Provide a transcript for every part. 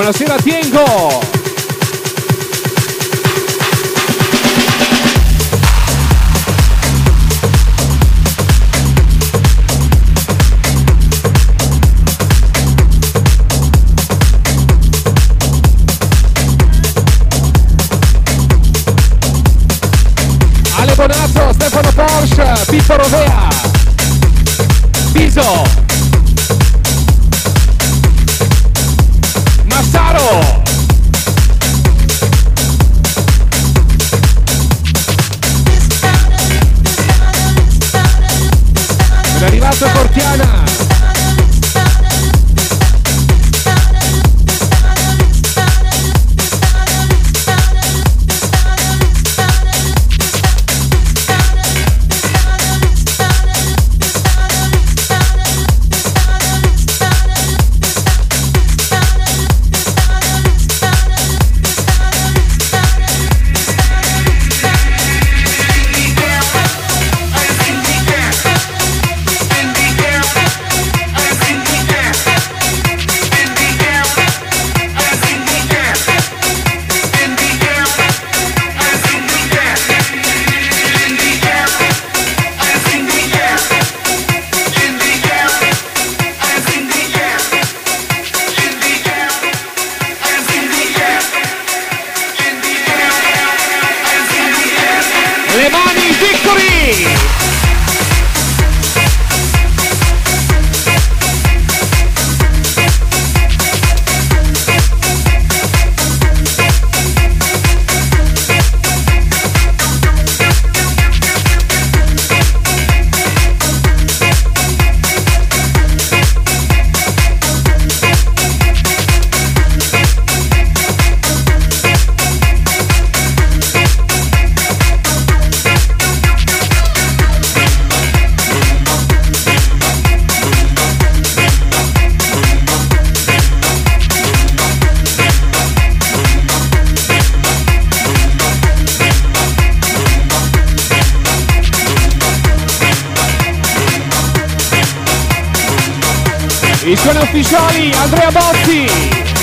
Buonasera Tiengo. Bonazzo, Stefano Porsche, Pippo Rovea, Biso, I suoni ufficiali Andrea Bozzi!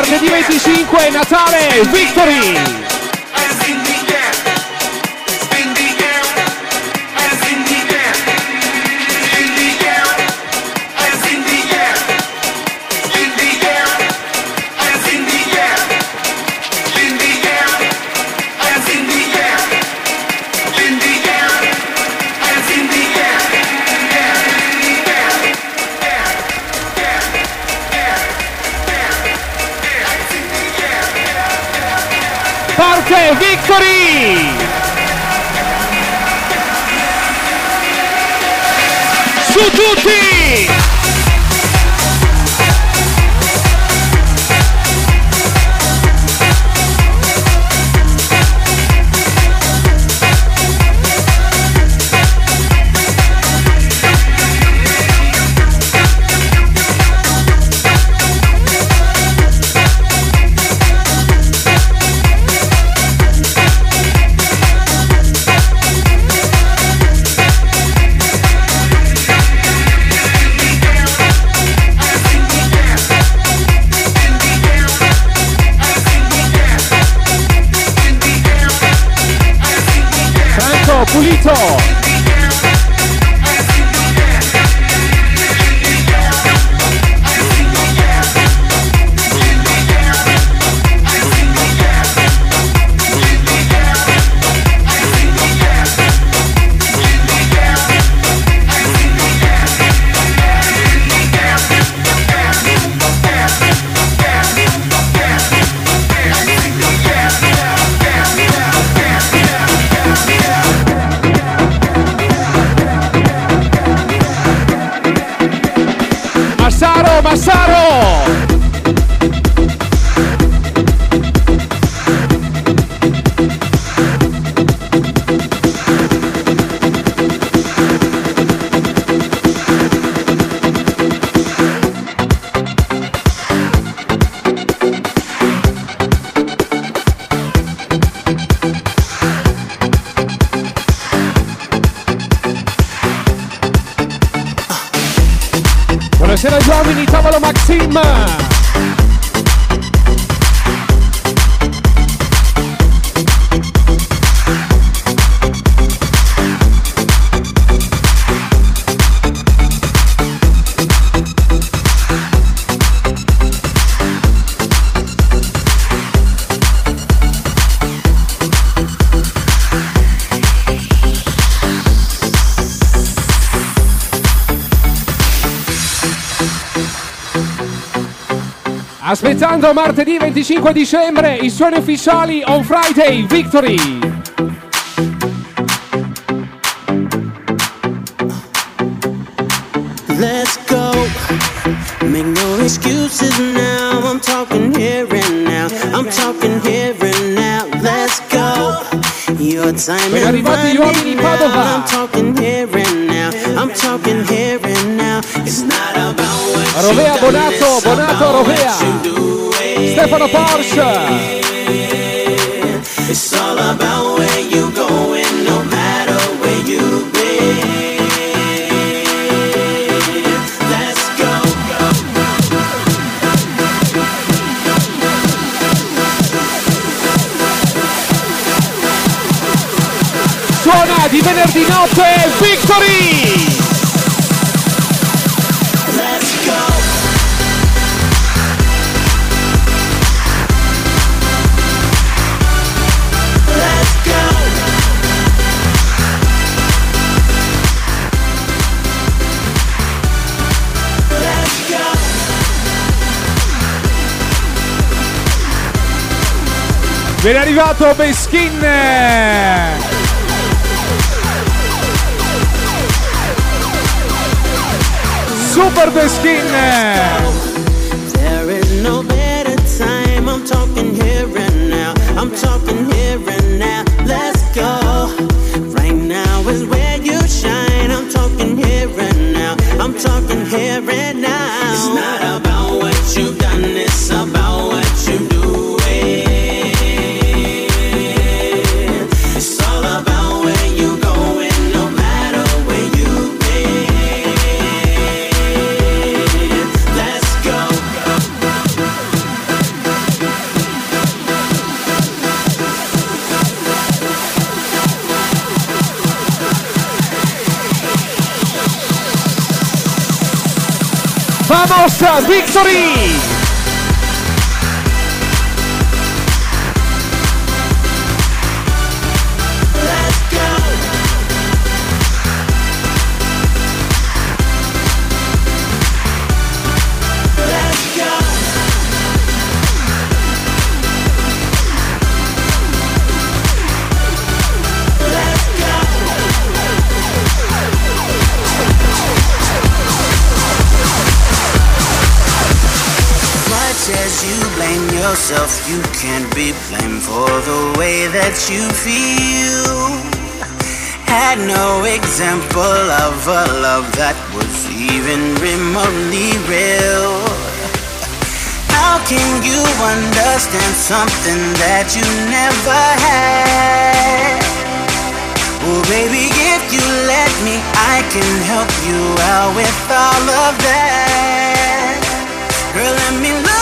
Martedì 25 Natale Victory! Massaro, Massaro! Aspettando martedì 25 dicembre i suoni ufficiali on Friday Victory. Let's go. Make no excuses now. I'm talking here and now. I'm talking here and now. Let's go. Your time is running now. I'm talking here and now. I'm talking here and now. It's not about Rovea Bonato, Bonato Rovea. Stefano Porsche. It's all about where you going, no matter where you been. Let's go. Suona di venerdì notte Victory! Viene arrivato Beskin. Super Beskin. There is no better time. I'm talking here and now. I'm talking here and now. Let's go. Right now is where you shine. I'm talking here and now. I'm talking here and now. Victory! Yourself, you can't be blamed for the way that you feel. Had no example of a love that was even remotely real. How can you understand something that you never had? Well, baby, if you let me, I can help you out with all of that. Girl, let me love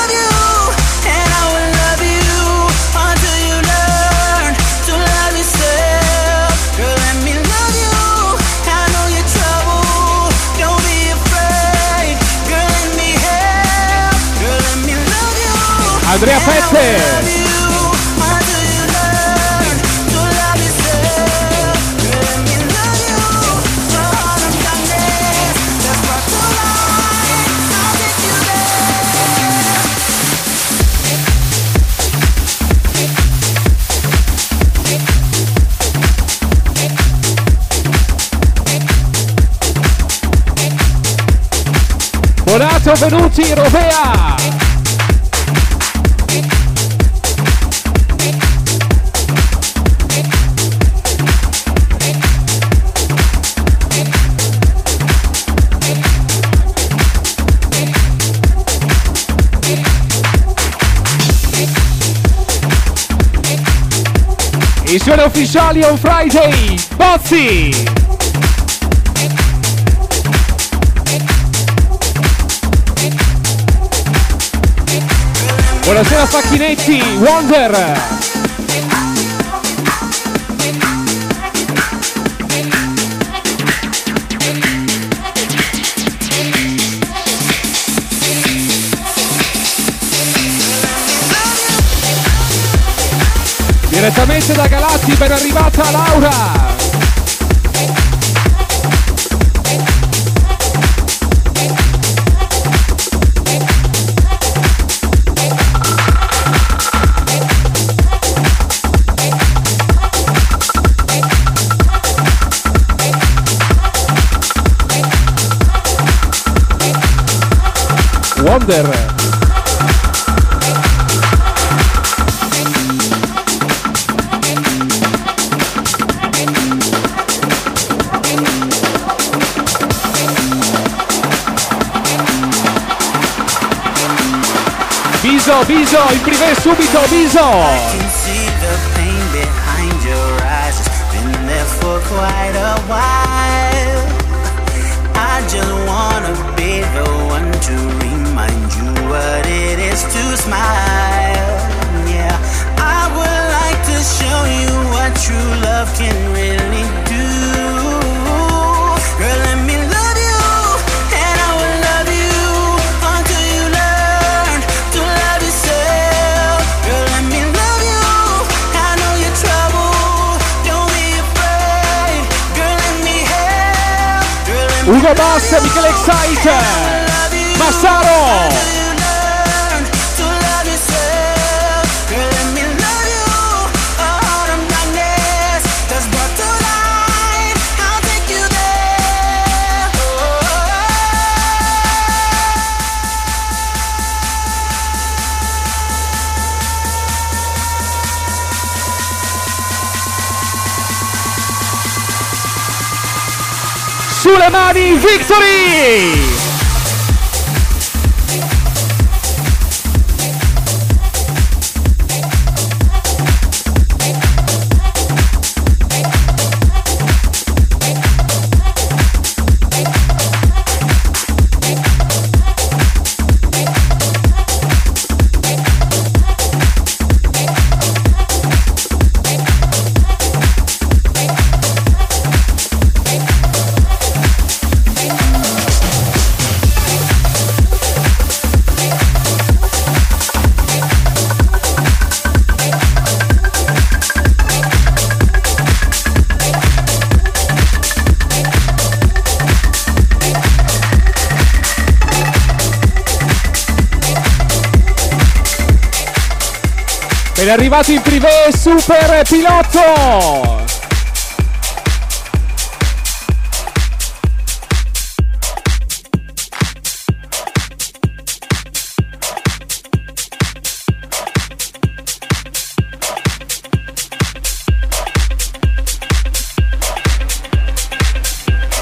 you there. Bonato Venuti Rovea. i suoni ufficiali on Friday, Bozzi! Buonasera Facchinetti, Wonder! Direttamente da Galatti, ben arrivata Laura! Wonder. Biso, Biso, privé subito, Biso! Ugo Bassa, Michele Excite. Massaro! Suleimani Victory! È arrivato in privé super pilotto!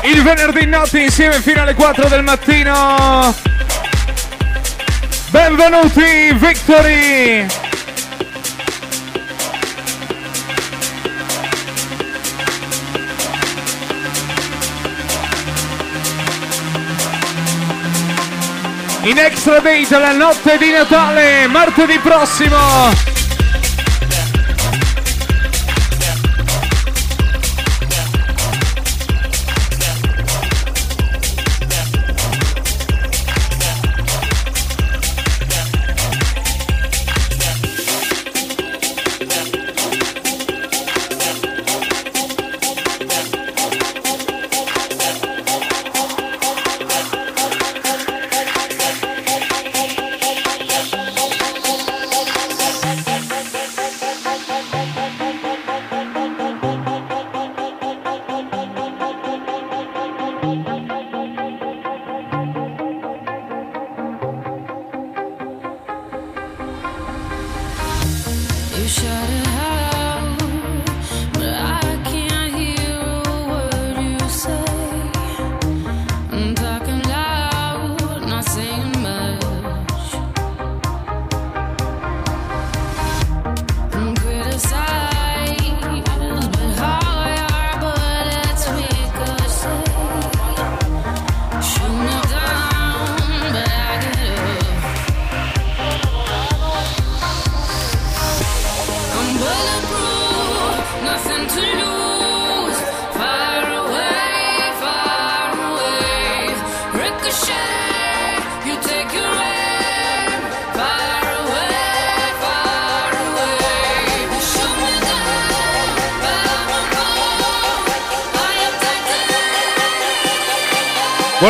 Il venerdì notte insieme fino alle 4 del mattino. Benvenuti, Victory! In extra date la notte di Natale, martedì prossimo.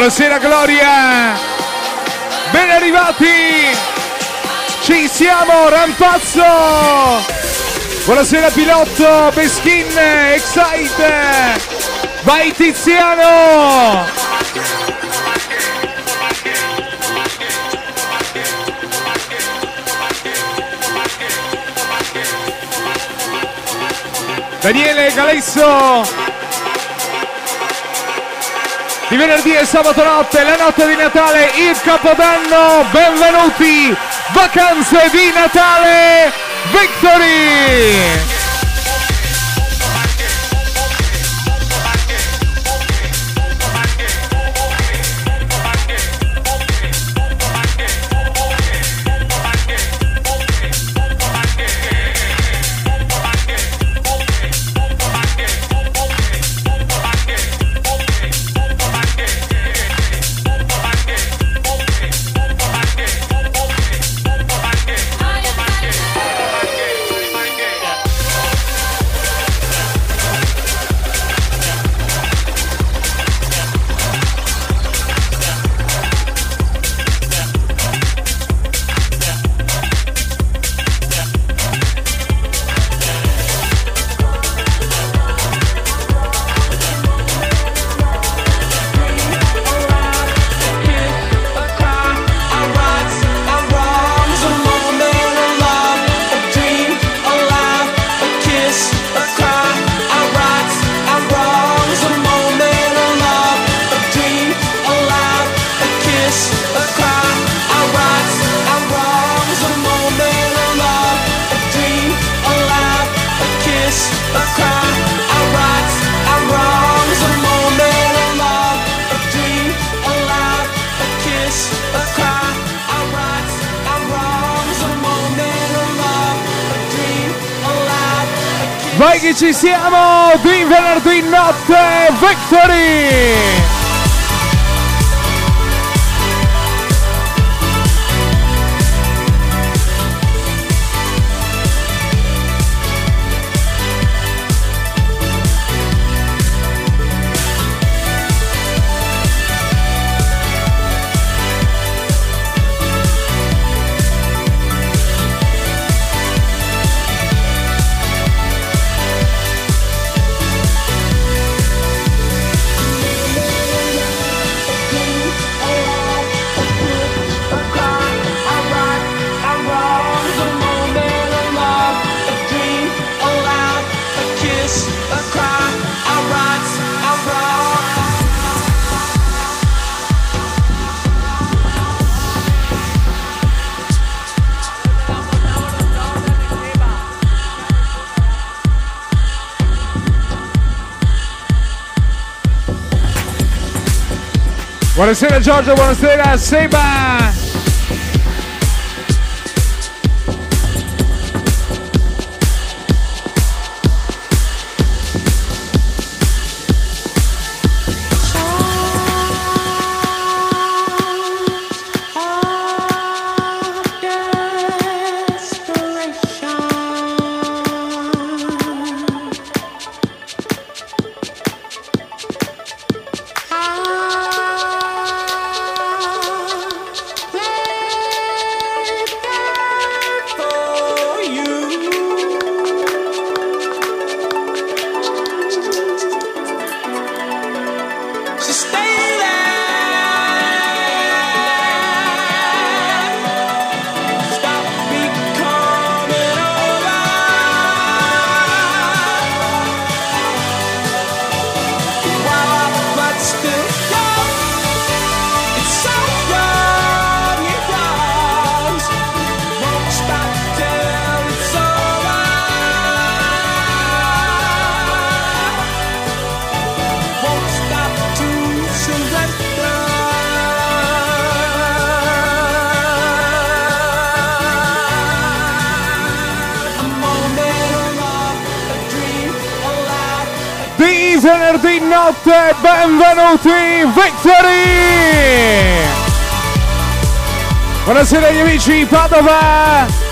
Buonasera Gloria! Ben arrivati! Ci siamo, Rampazzo! Buonasera Pilotto, Beschin, Excite! Vai Tiziano! Daniele Galesso! Di venerdì e sabato notte, la notte di Natale, il Capodanno, benvenuti, vacanze di Natale, Victory! Ci siamo di venerdì notte Victory! Buonasera Giorgio, buonasera Seba. Venerdì notte, benvenuti Victory! Buonasera agli amici Padova!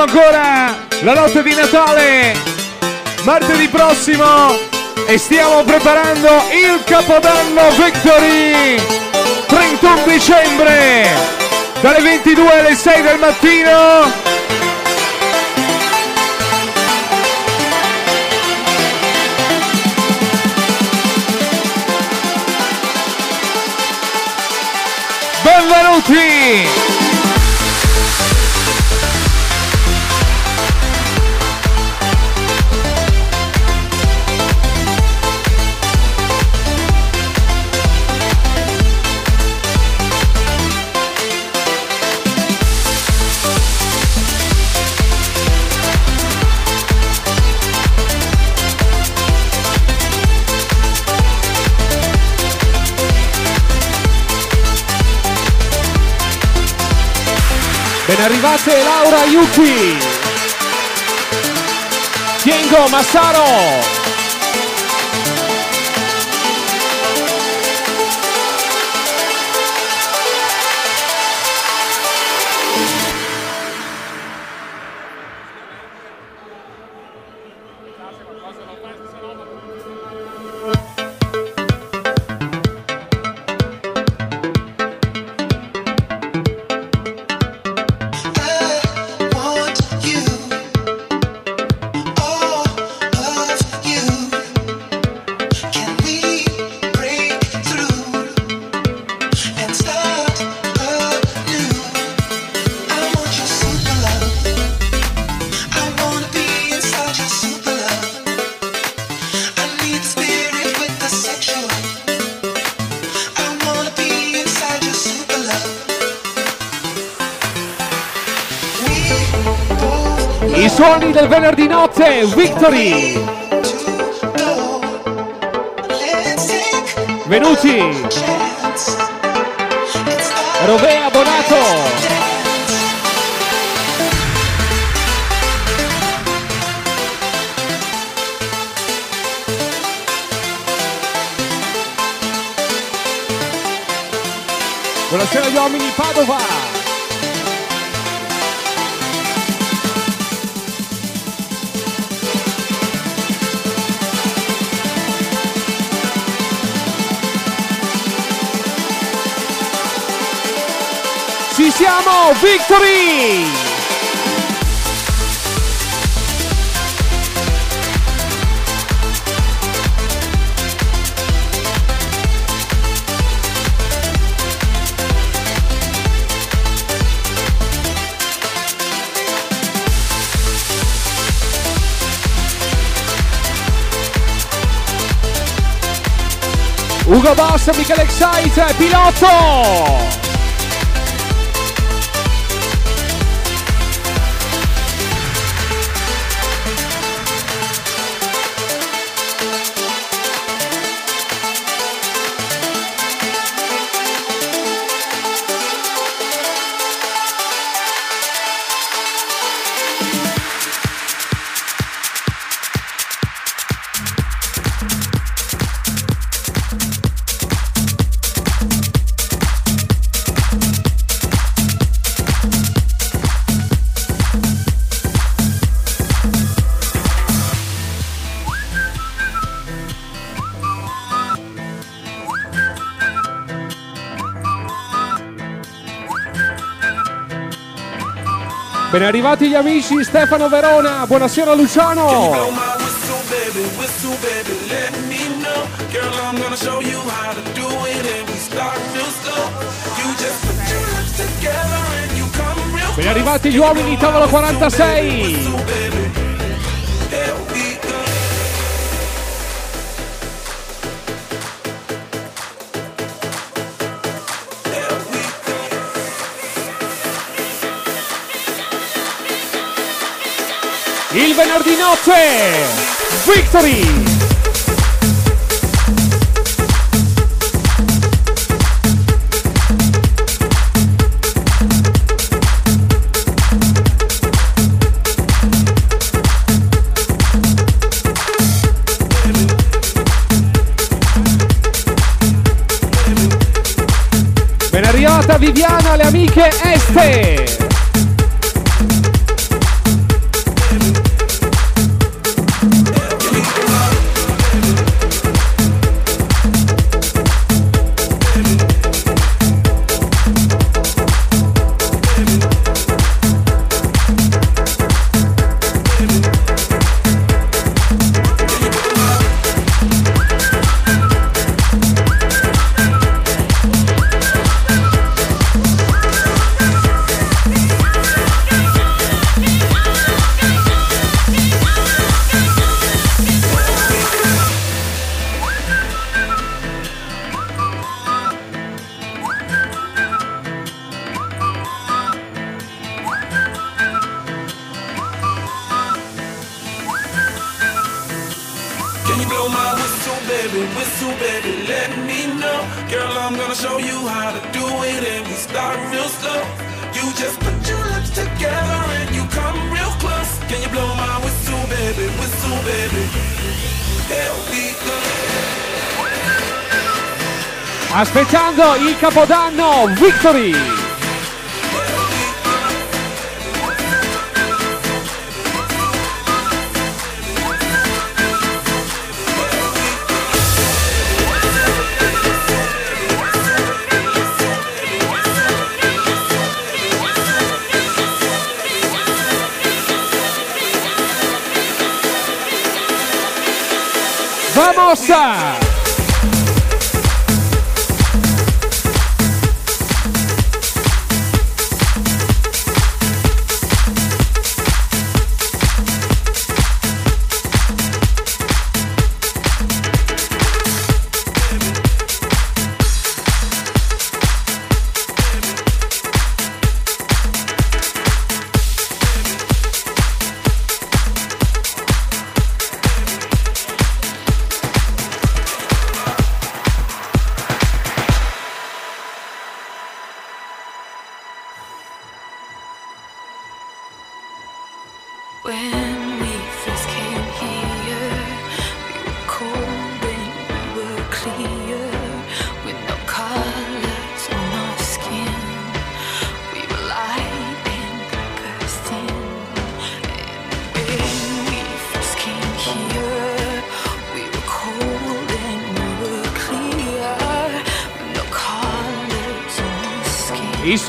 Ricordiamo ancora la notte di Natale, martedì prossimo e stiamo preparando il Capodanno Victory 31 dicembre dalle 22 alle 6 del mattino benvenuti! Arrivate Laura Yuki. Tiengo Massaro. Del venerdì notte, Victory! Venuti! Rovea Bonato! Buonasera agli uomini Padova! Siamo! Victory! Ugo Boss, Michele Excite, pilota! Ben arrivati gli amici Stefano Verona, buonasera Luciano. Ben arrivati gli uomini tavolo 46. Il venerdì notte Victory! Ben arrivata Viviana, le amiche Este il capodanno Victory!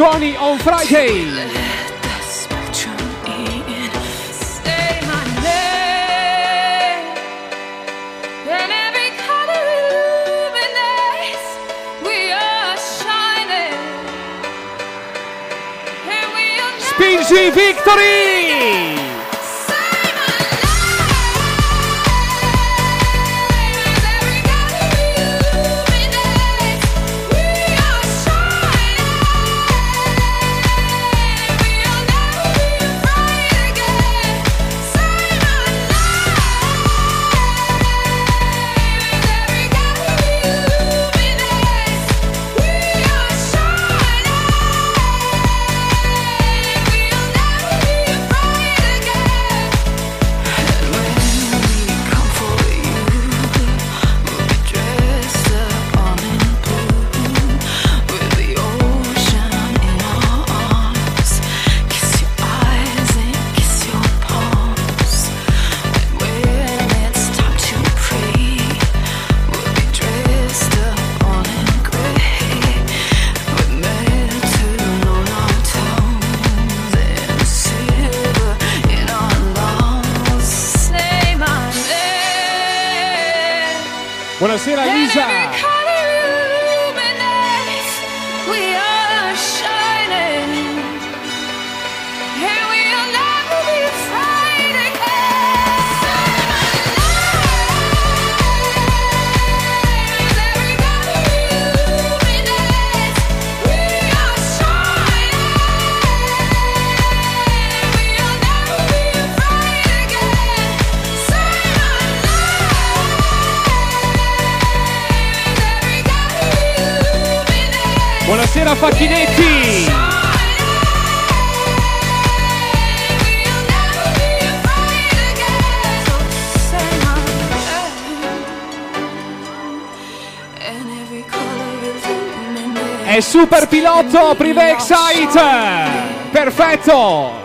I suoni on Friday. Facchinetti! È super pilota Prive! Perfetto!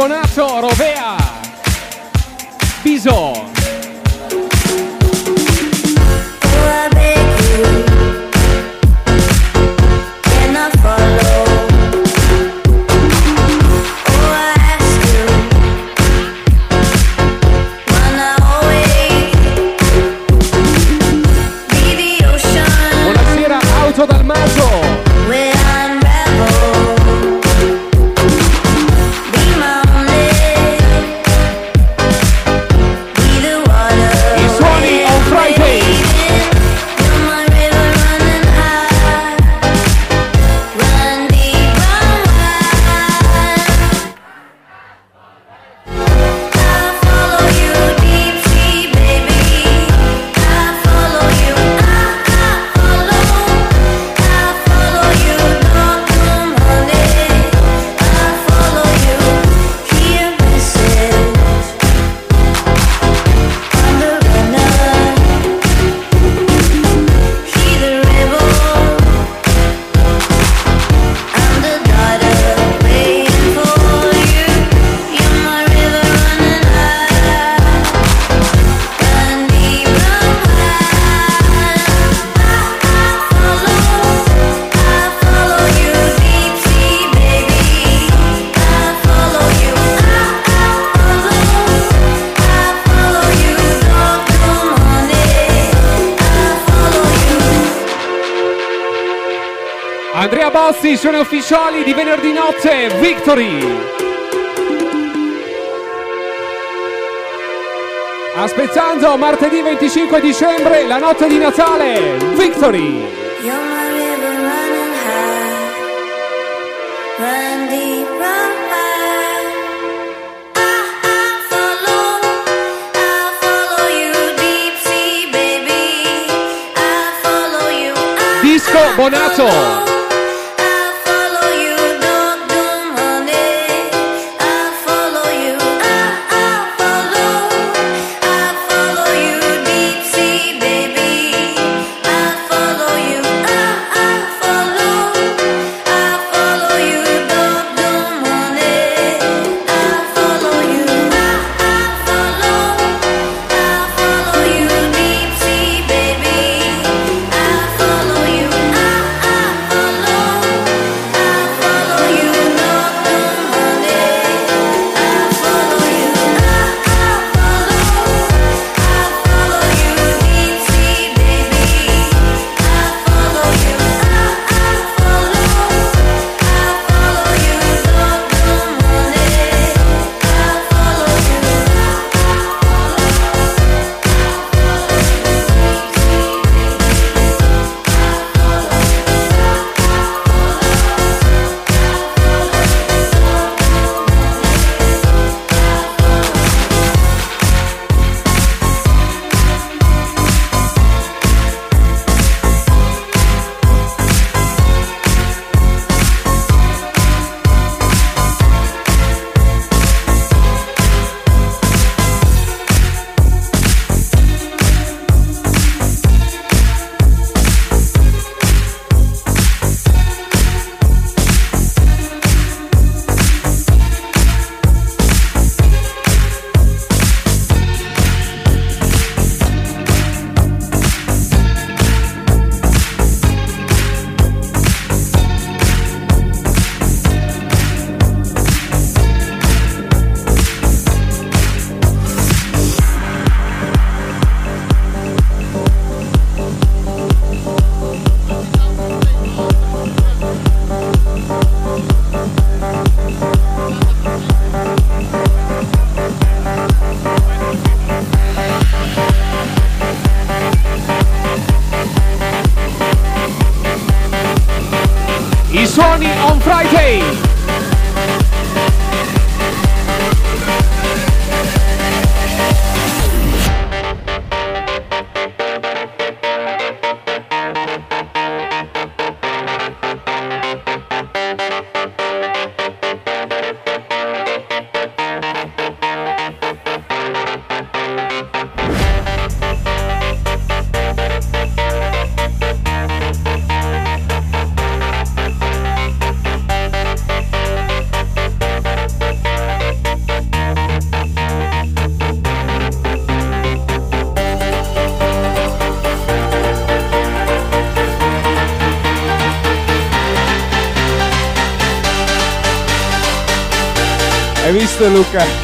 Bonato, Rovea, Factory. Aspettando martedì 25 dicembre la notte di Natale, Victory! Luca.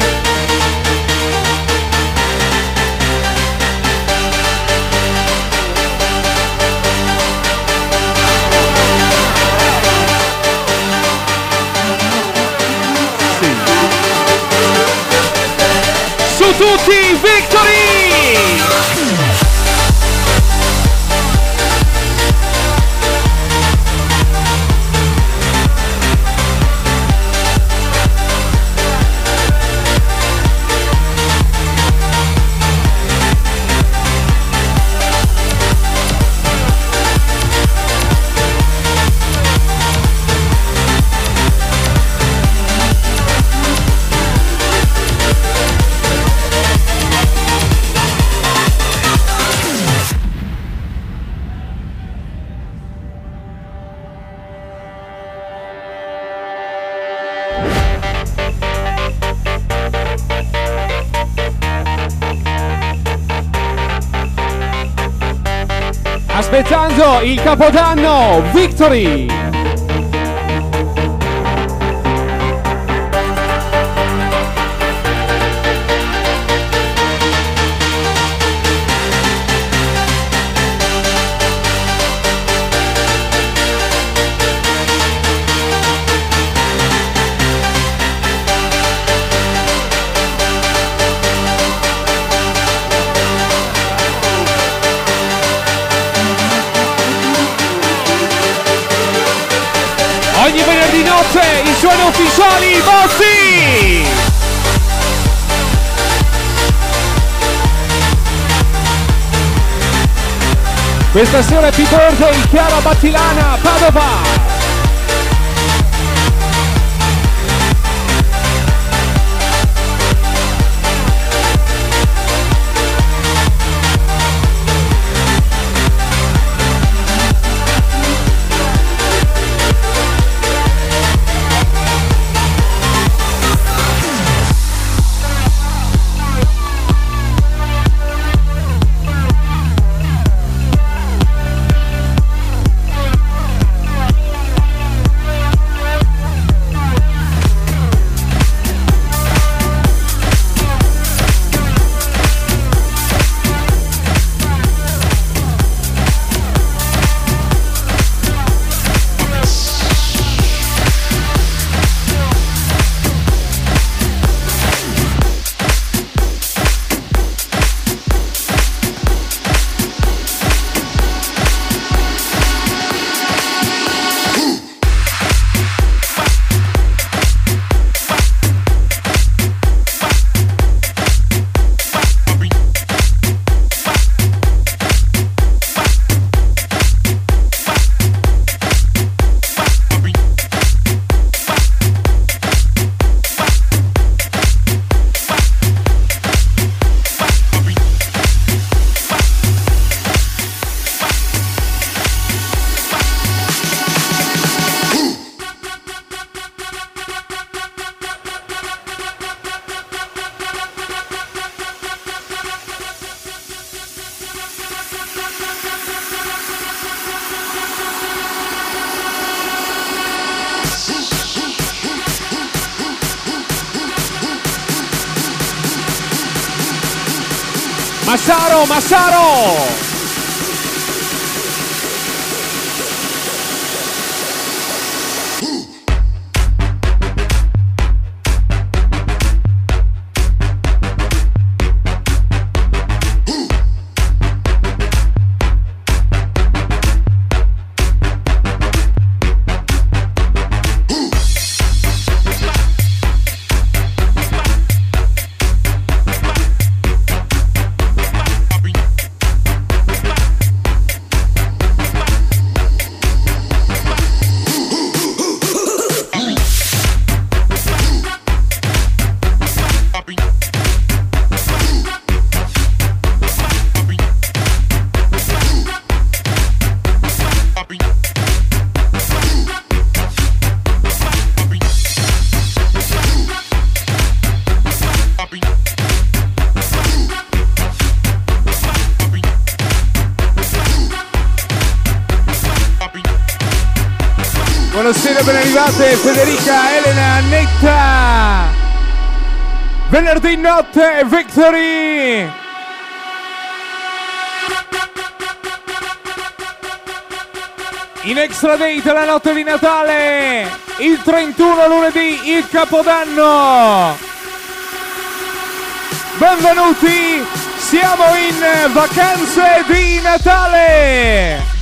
Capodanno Victory! Questa sera Happy Birthday Chiara Battilana Padova! Federica, Elena, Annetta! Venerdì notte, Victory! In extra date la notte di Natale, il 31 lunedì, il Capodanno! Benvenuti, siamo in vacanze di Natale!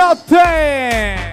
Venerdì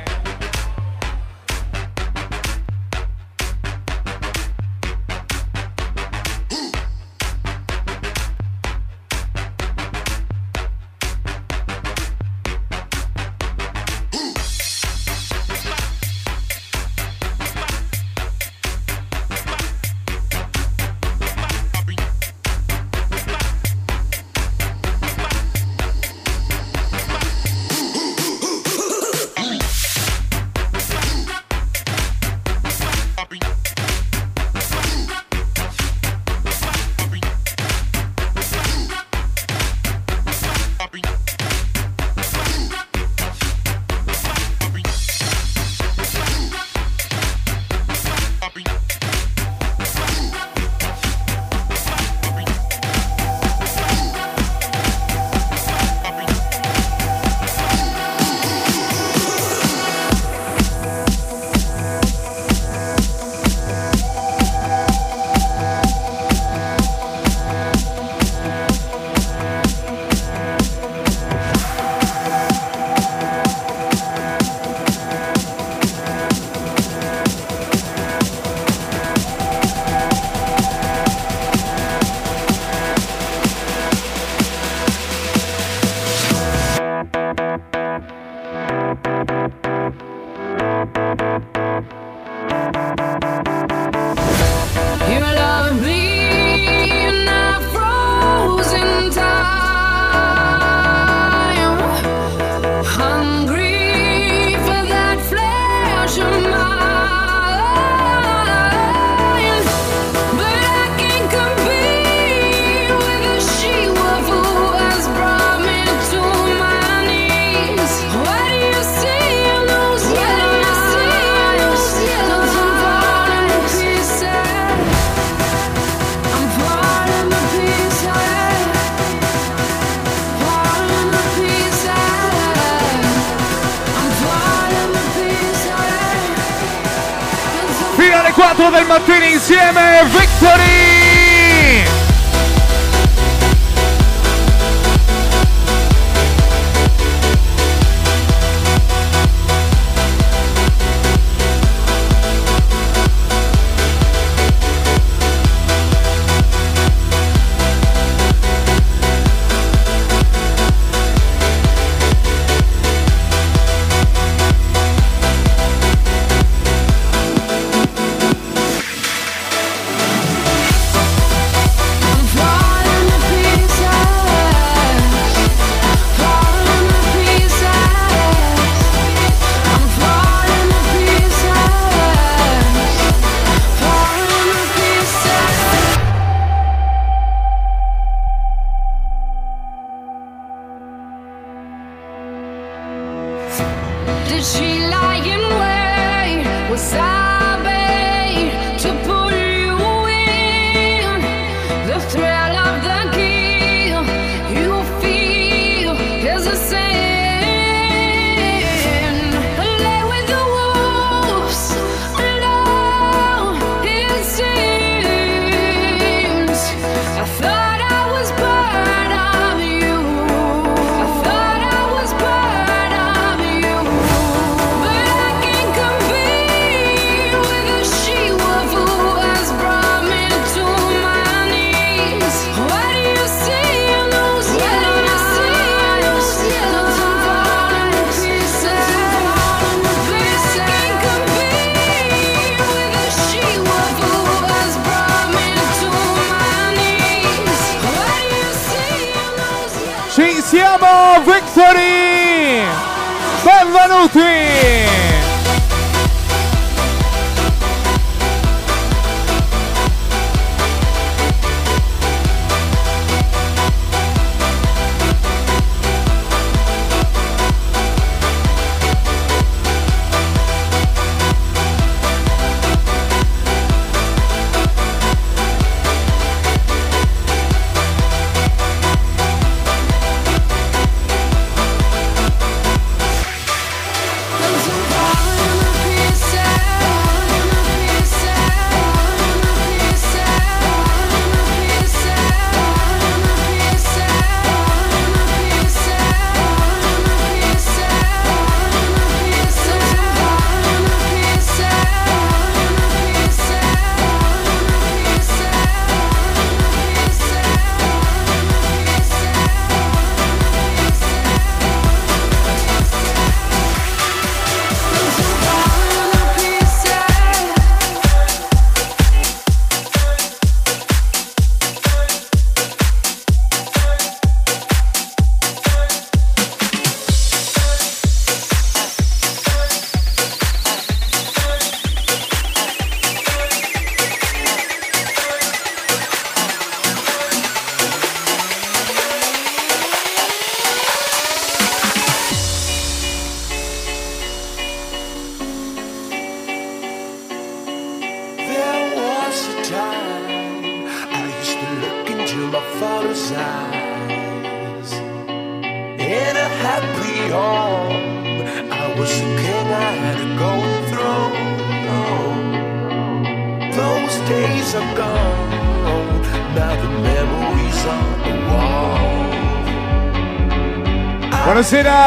del mattino insieme, Victory! Victory! Benvenuti!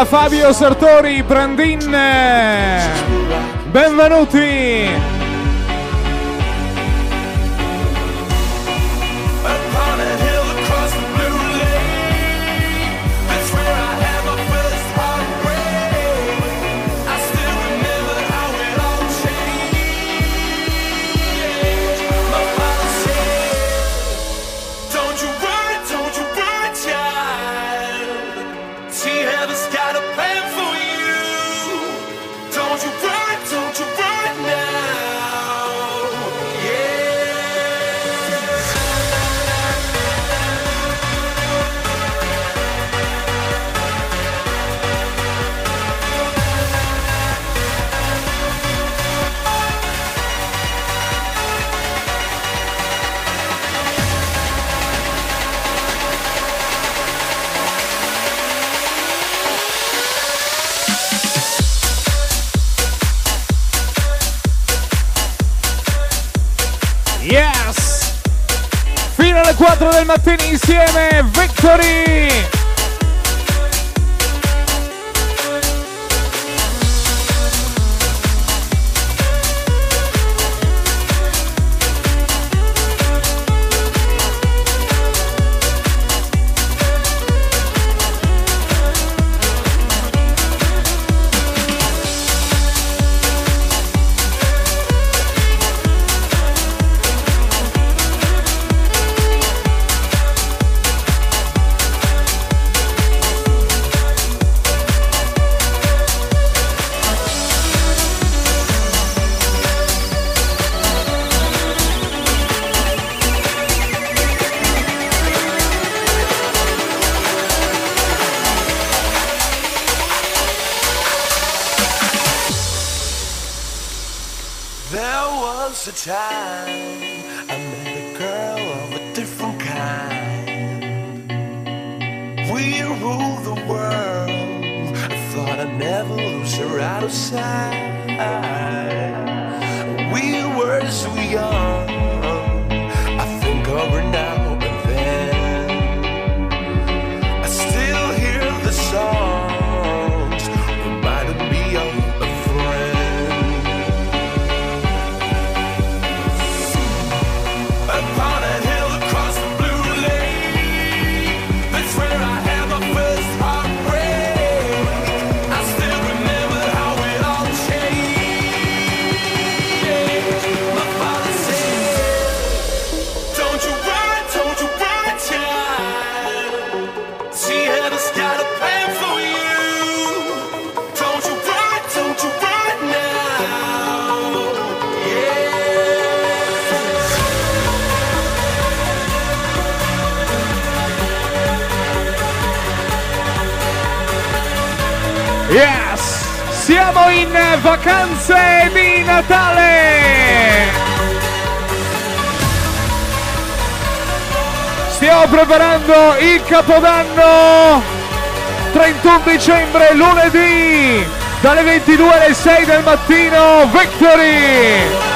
Fabio Sartori, Brandin. Eh, benvenuti! mattina insieme, Victory! Yes! Siamo in vacanze di Natale! Stiamo preparando il Capodanno 31 dicembre, lunedì, dalle 22 alle 6 del mattino, Victory!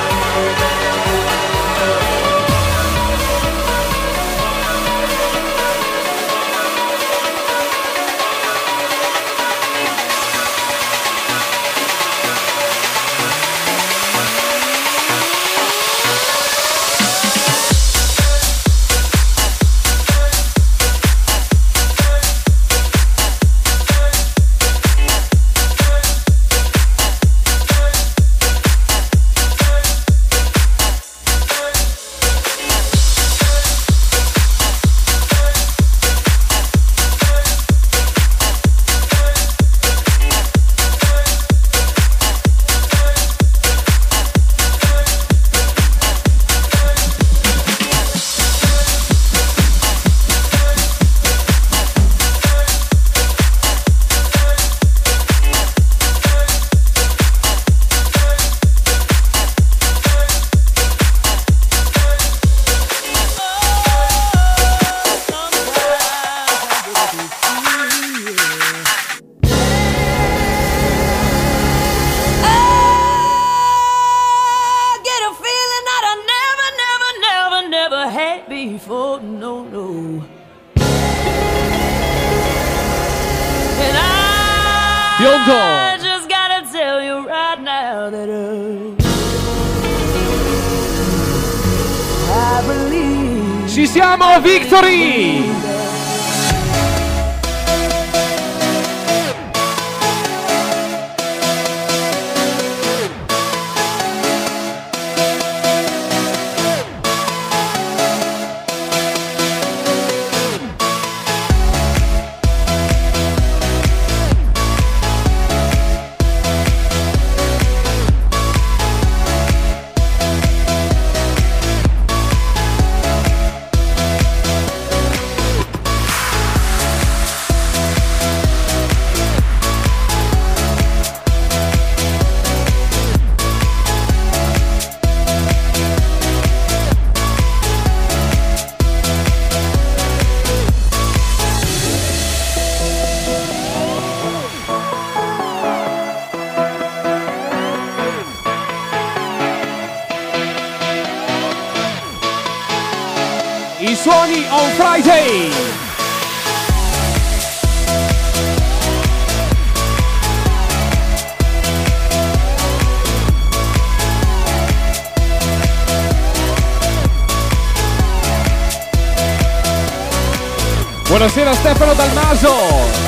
pelo Dalmazo.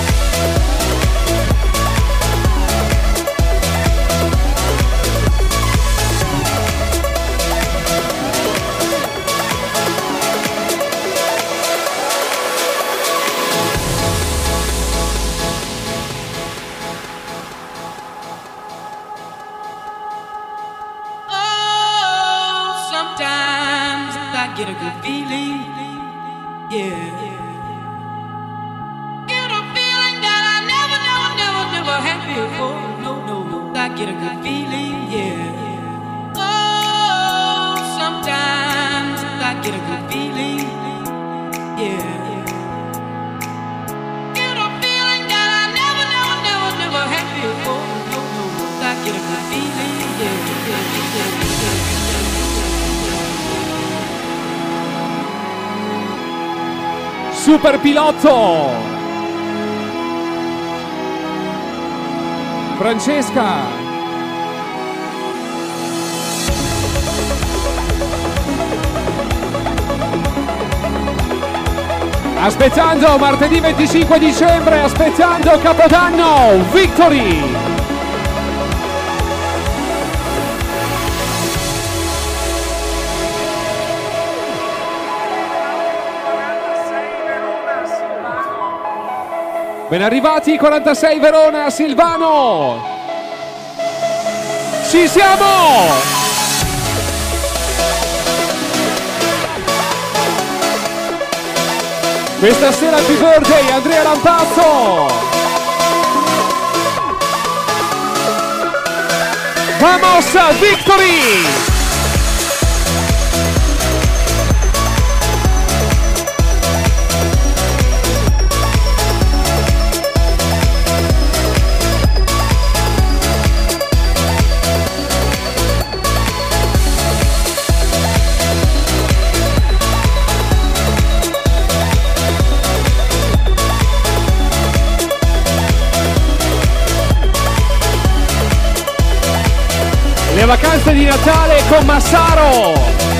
super pilotto. Francesca. Aspettando martedì 25 dicembre, aspettando Capodanno, Victory! Ben arrivati, 46 Verona, Silvano! Ci siamo! Questa sera il birthday Andrea Lampazzo! Vamos a Victory! Vacanze di Natale con Massaro.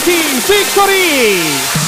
Team Victory.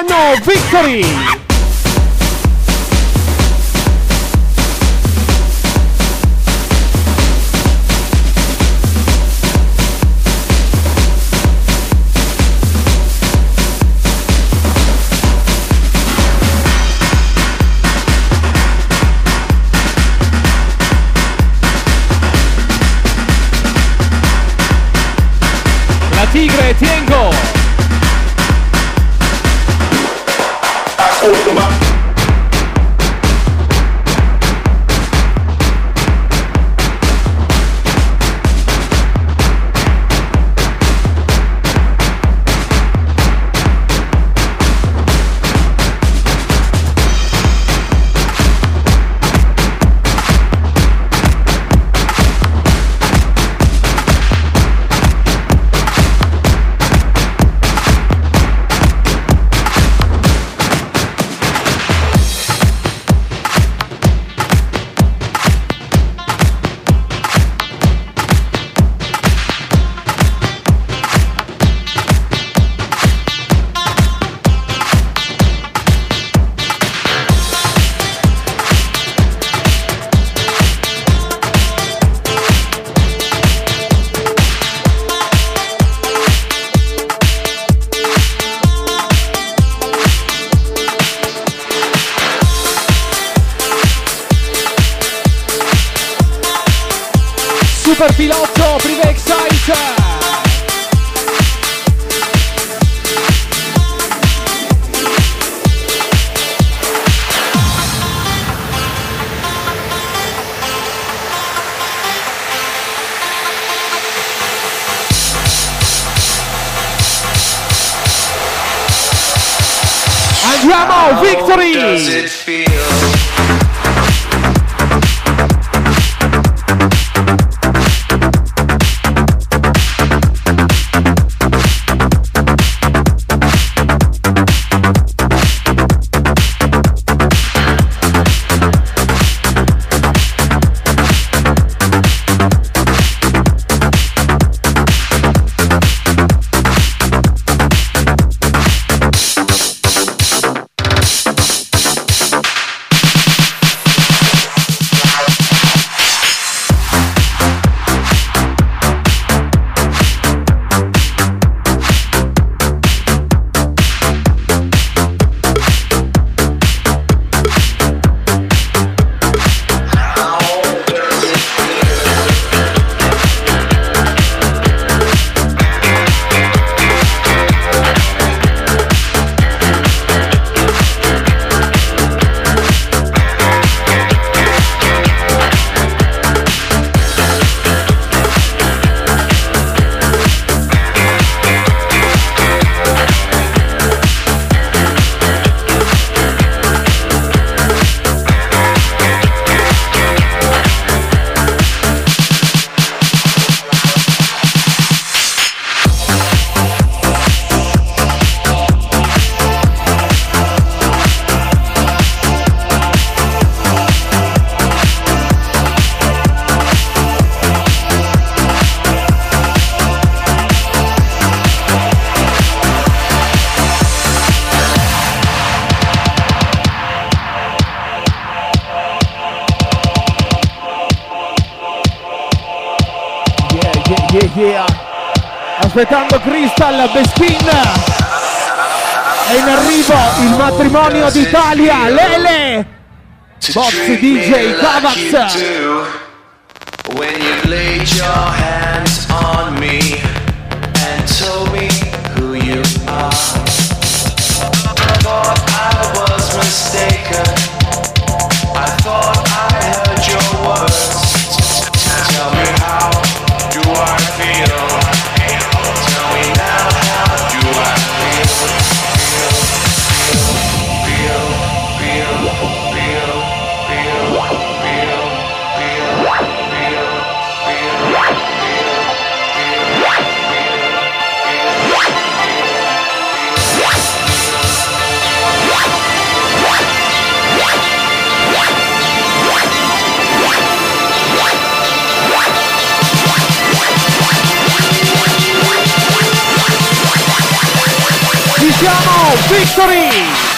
Aspettando Capodanno Victory il matrimonio d'Italia, Lele. Bozzi DJ Cavax. When you laid your hands on me and told me who you are, I thought I was mistaken. I thought Victory!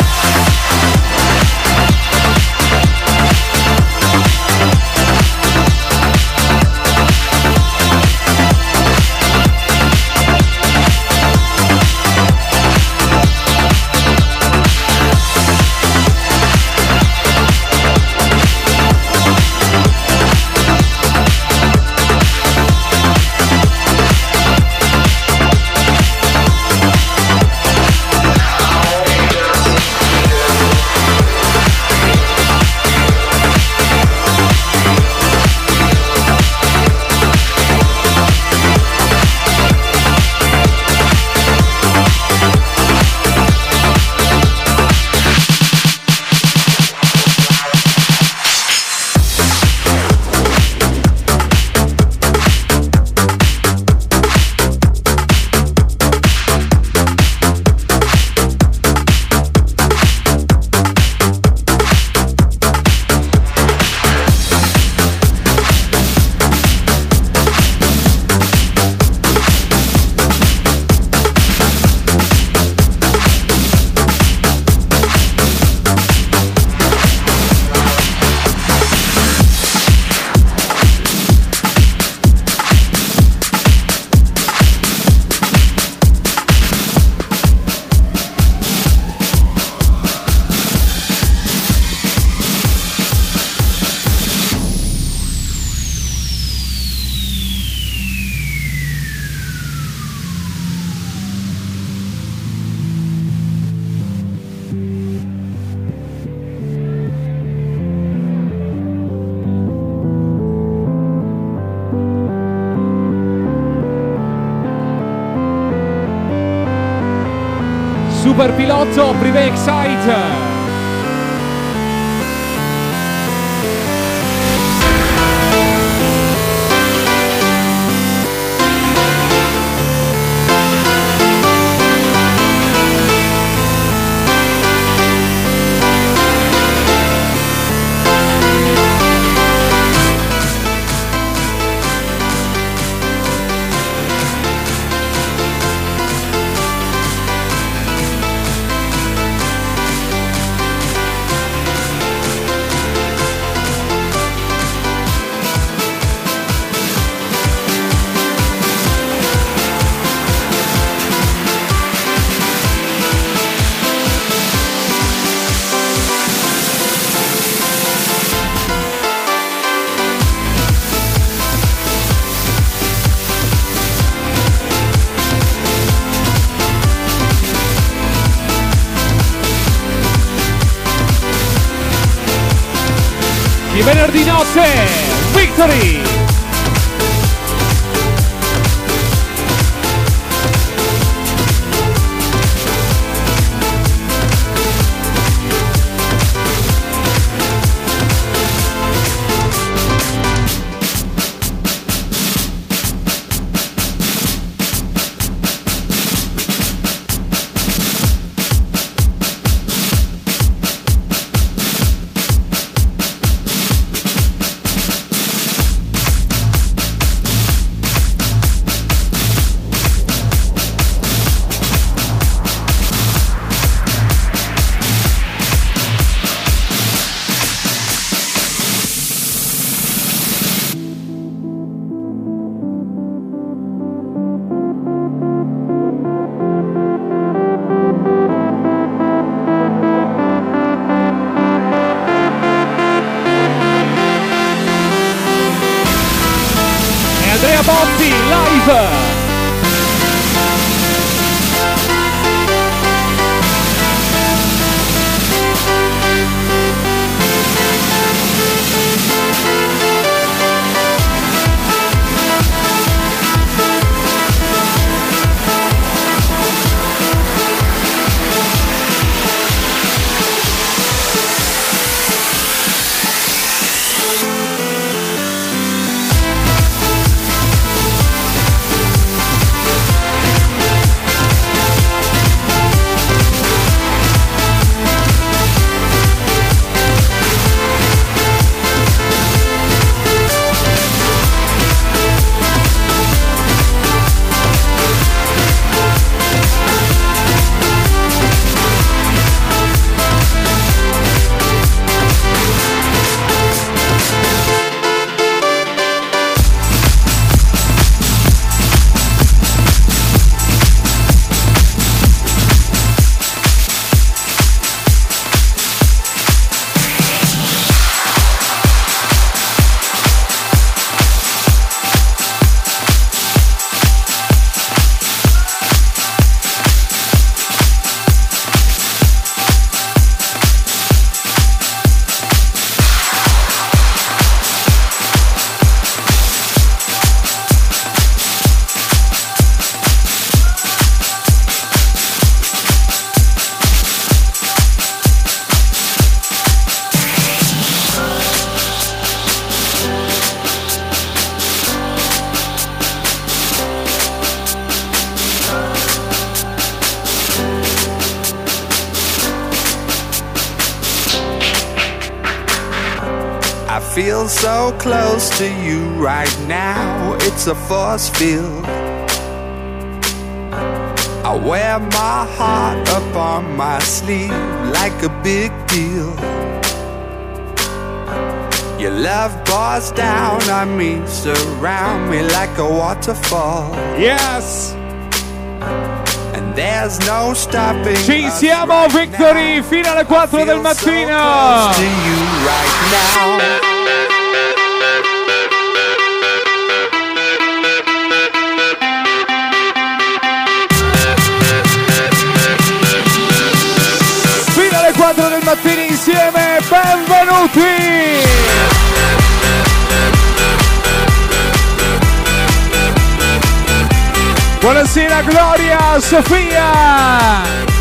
depuis. Feel so close to you right now. It's a force field. I wear my heart up on my sleeve like a big deal. Your love pours down on me, surround me like a waterfall. Yes! And there's no stopping. Ci us siamo, right Victory, now. fino alle 4 del Feel so benvenuti! Buonasera Gloria, Sofia!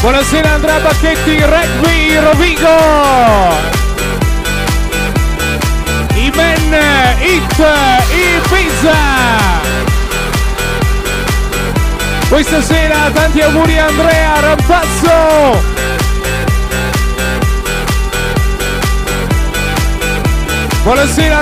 Buonasera Andrea Bacchetti, Rugby Rovigo! I men Hit Ibiza! Questa sera tanti auguri a Andrea Rampazzo! Buonasera